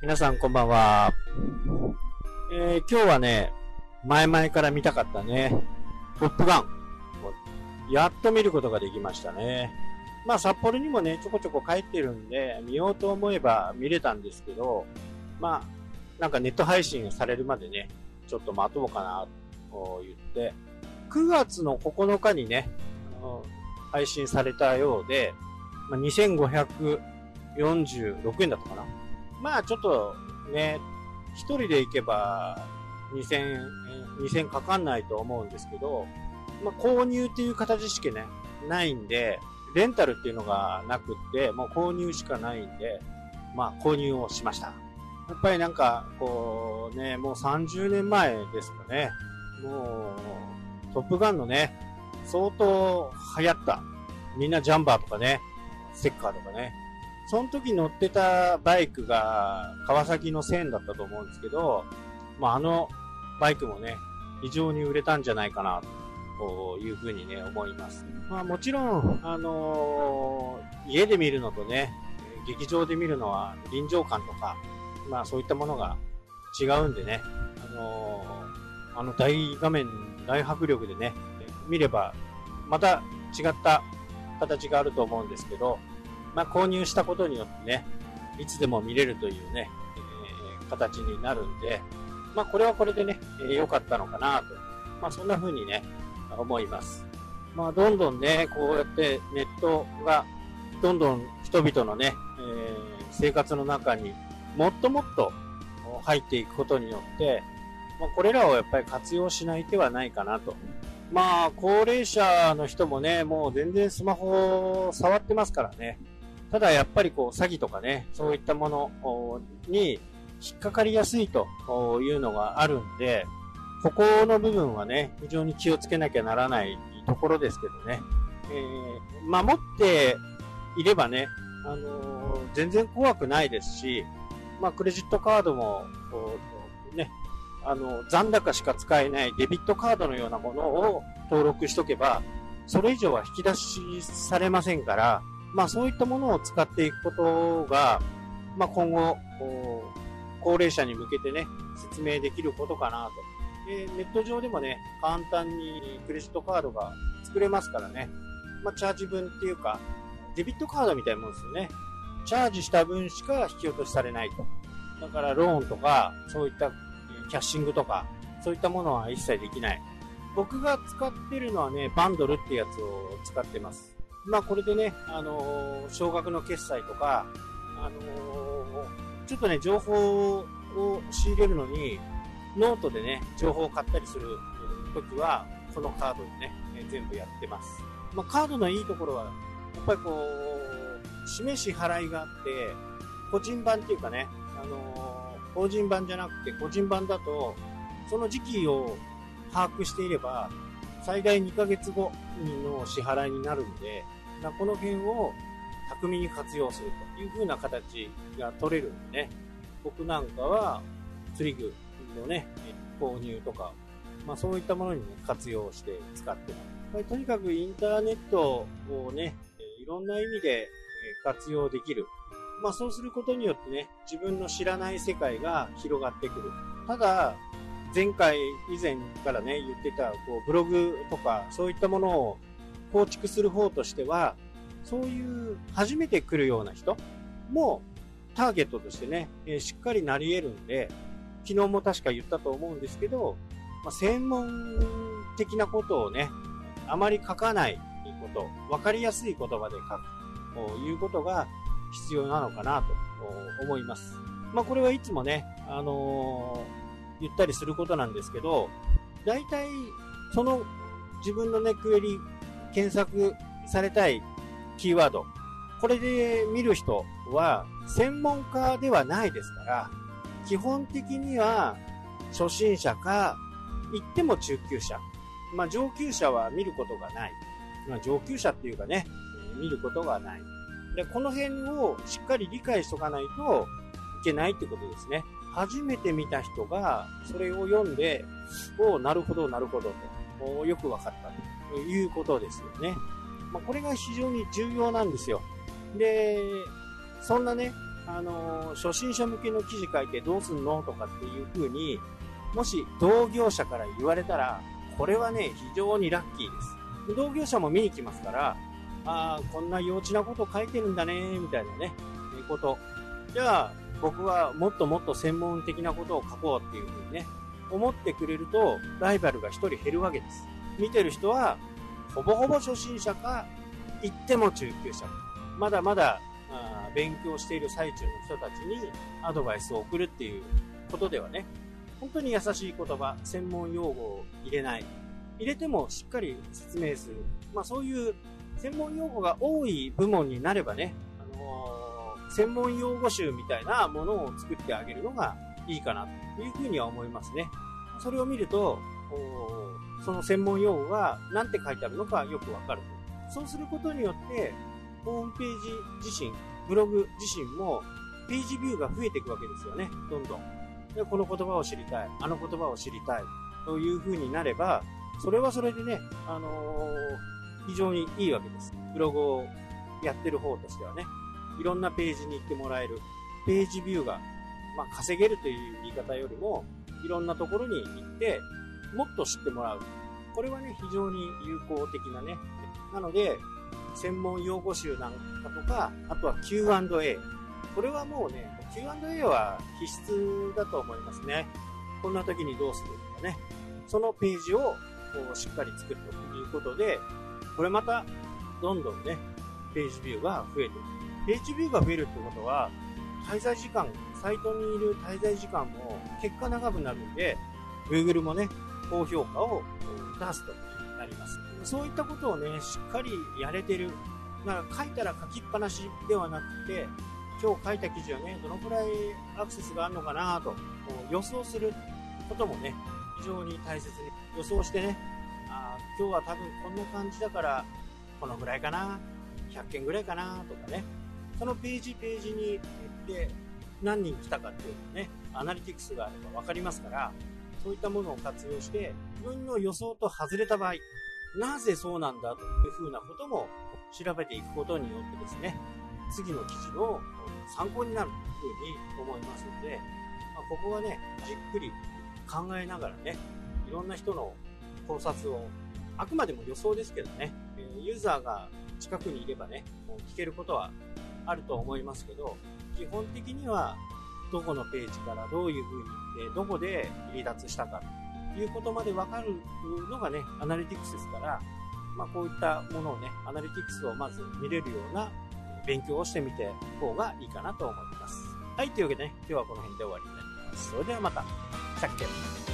皆さんこんばんは。えー、今日はね、前々から見たかったね、トップガン。やっと見ることができましたね。まあ札幌にもね、ちょこちょこ帰ってるんで、見ようと思えば見れたんですけど、まあ、なんかネット配信されるまでね、ちょっと待とうかな、と言って、9月の9日にね、配信されたようで、まあ、2546円だったかな。まあちょっとね、一人で行けば2000、2000かかんないと思うんですけど、まあ購入っていう形しかね、ないんで、レンタルっていうのがなくって、もう購入しかないんで、まあ購入をしました。やっぱりなんか、こうね、もう30年前ですかね。もう、トップガンのね、相当流行った。みんなジャンバーとかね、ステッカーとかね、その時乗ってたバイクが川崎の1000だったと思うんですけど、まあ、あのバイクもね、非常に売れたんじゃないかな、というふうにね、思います。まあ、もちろん、あのー、家で見るのとね、劇場で見るのは臨場感とか、まあそういったものが違うんでね、あのー、あの大画面、大迫力でね、見れば、また違った形があると思うんですけど、まあ、購入したことによってね、いつでも見れるというね、えー、形になるんで、まあ、これはこれでね、良、えー、かったのかなと。まあ、そんな風にね、思います。まあ、どんどんね、こうやってネットが、どんどん人々のね、えー、生活の中にもっともっと入っていくことによって、まあ、これらをやっぱり活用しない手はないかなと。まあ、高齢者の人もね、もう全然スマホを触ってますからね。ただやっぱりこう詐欺とかね、そういったものに引っかかりやすいというのがあるんで、ここの部分はね、非常に気をつけなきゃならないところですけどね。えー、守っていればね、あのー、全然怖くないですし、まあ、クレジットカードも、ね、あの、残高しか使えないデビットカードのようなものを登録しとけば、それ以上は引き出しされませんから、まあそういったものを使っていくことが、まあ今後、高齢者に向けてね、説明できることかなと。で、ネット上でもね、簡単にクレジットカードが作れますからね、まあチャージ分っていうか、デビットカードみたいなもんですよね。チャージした分しか引き落としされないと。だからローンとか、そういったキャッシングとか、そういったものは一切できない。僕が使ってるのはね、バンドルってやつを使ってます。まあこれでね、あのー、少額の決済とか、あのー、ちょっとね、情報を仕入れるのに、ノートでね、情報を買ったりするときは、このカードでね、全部やってます。まあカードのいいところは、やっぱりこう、示し払いがあって、個人版っていうかね、あのー、法人版じゃなくて個人版だと、その時期を把握していれば、最大2ヶ月後の支払いになるんで、まこの辺を巧みに活用するという風な形が取れるんでね、僕なんかは釣り具のね、購入とか、まあそういったものにね、活用して使ってます。とにかくインターネットをね、いろんな意味で活用できる。まあそうすることによってね、自分の知らない世界が広がってくる。ただ、前回以前からね、言ってた、こう、ブログとか、そういったものを構築する方としては、そういう初めて来るような人もターゲットとしてね、え、しっかりなり得るんで、昨日も確か言ったと思うんですけど、まあ、専門的なことをね、あまり書かないこと、わかりやすい言葉で書くということが必要なのかなと思います。まあこれはいつもね、あのー、言ったりすることなんですけど、大体その自分のね、クエリ検索されたいキーワード。これで見る人は専門家ではないですから、基本的には初心者か、言っても中級者。まあ上級者は見ることがない。まあ上級者っていうかね、見ることがない。で、この辺をしっかり理解しとかないといけないってことですね。初めて見た人がそれを読んで、おなるほど、なるほどと、よくわかったと。ということですよね。まあ、これが非常に重要なんですよ。で、そんなね、あのー、初心者向けの記事書いてどうすんのとかっていう風に、もし同業者から言われたら、これはね、非常にラッキーです。同業者も見に来ますから、ああ、こんな幼稚なこと書いてるんだね、みたいなね、いうこと。じゃあ、僕はもっともっと専門的なことを書こうっていう風にね、思ってくれると、ライバルが1人減るわけです。見てる人は、ほぼほぼ初心者か、言っても中級者。まだまだ勉強している最中の人たちにアドバイスを送るっていうことではね、本当に優しい言葉、専門用語を入れない。入れてもしっかり説明する。まあそういう専門用語が多い部門になればね、あのー、専門用語集みたいなものを作ってあげるのがいいかなというふうには思いますね。それを見ると、その専門用語が何て書いてあるのかよくわかる。そうすることによって、ホームページ自身、ブログ自身も、ページビューが増えていくわけですよね、どんどん。で、この言葉を知りたい、あの言葉を知りたい、という風になれば、それはそれでね、あのー、非常にいいわけです。ブログをやってる方としてはね、いろんなページに行ってもらえる。ページビューが、まあ、稼げるという言い方よりも、いろんなところに行って、もっと知ってもらう。これはね、非常に有効的なね。なので、専門用語集なんかとか、あとは Q&A。これはもうね、Q&A は必須だと思いますね。こんな時にどうするとかね。そのページをこうしっかり作るということで、これまたどんどんね、ページビューが増えてる。ページビューが増えるってことは、滞在時間、サイトにいる滞在時間も結果長くなるんで、Google もね、高評価を出すとなります。そういったことをね、しっかりやれてる。だから書いたら書きっぱなしではなくて、今日書いた記事はね、どのくらいアクセスがあるのかなと予想することもね、非常に大切に予想してね、あ今日は多分こんな感じだから、このぐらいかな、100件ぐらいかなとかね、そのページページに行って何人来たかっていうのね、アナリティクスがあれば分かりますから、そういったものを活用して、自分の予想と外れた場合、なぜそうなんだというふうなことも調べていくことによってですね、次の記事の参考になるというふうに思いますので、まあ、ここはね、じっくり考えながらね、いろんな人の考察を、あくまでも予想ですけどね、ユーザーが近くにいればね、聞けることはあると思いますけど、基本的にはどこのページからどういうふうに行って、どこで離脱したかということまでわかるのがね、アナリティクスですから、まあ、こういったものをね、アナリティクスをまず見れるような勉強をしてみて方がいいかなと思います。はい、というわけでね、今日はこの辺で終わりになります。それではまた。さっき